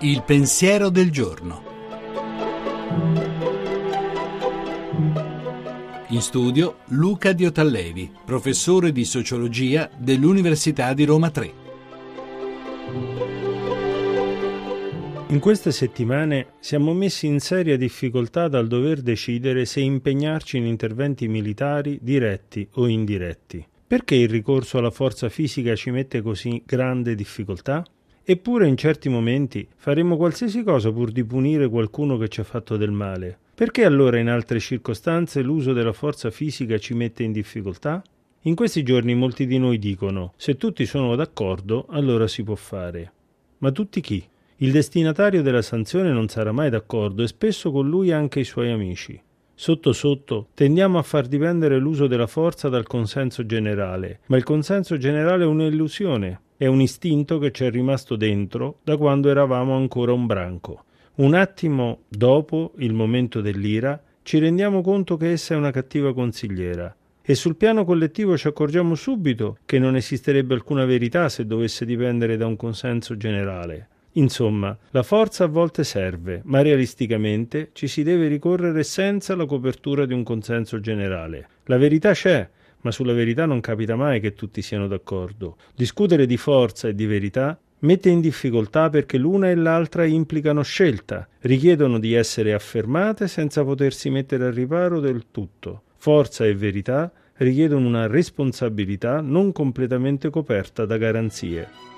Il pensiero del giorno. In studio Luca Diotallevi, professore di sociologia dell'Università di Roma 3. In queste settimane siamo messi in seria difficoltà dal dover decidere se impegnarci in interventi militari diretti o indiretti. Perché il ricorso alla forza fisica ci mette così grande difficoltà? Eppure in certi momenti faremo qualsiasi cosa pur di punire qualcuno che ci ha fatto del male. Perché allora in altre circostanze l'uso della forza fisica ci mette in difficoltà? In questi giorni molti di noi dicono se tutti sono d'accordo allora si può fare. Ma tutti chi? Il destinatario della sanzione non sarà mai d'accordo e spesso con lui anche i suoi amici. Sotto sotto tendiamo a far dipendere l'uso della forza dal consenso generale, ma il consenso generale è un'illusione, è un istinto che ci è rimasto dentro da quando eravamo ancora un branco. Un attimo dopo il momento dell'ira ci rendiamo conto che essa è una cattiva consigliera e sul piano collettivo ci accorgiamo subito che non esisterebbe alcuna verità se dovesse dipendere da un consenso generale. Insomma, la forza a volte serve, ma realisticamente ci si deve ricorrere senza la copertura di un consenso generale. La verità c'è, ma sulla verità non capita mai che tutti siano d'accordo. Discutere di forza e di verità mette in difficoltà perché l'una e l'altra implicano scelta, richiedono di essere affermate senza potersi mettere al riparo del tutto. Forza e verità richiedono una responsabilità non completamente coperta da garanzie.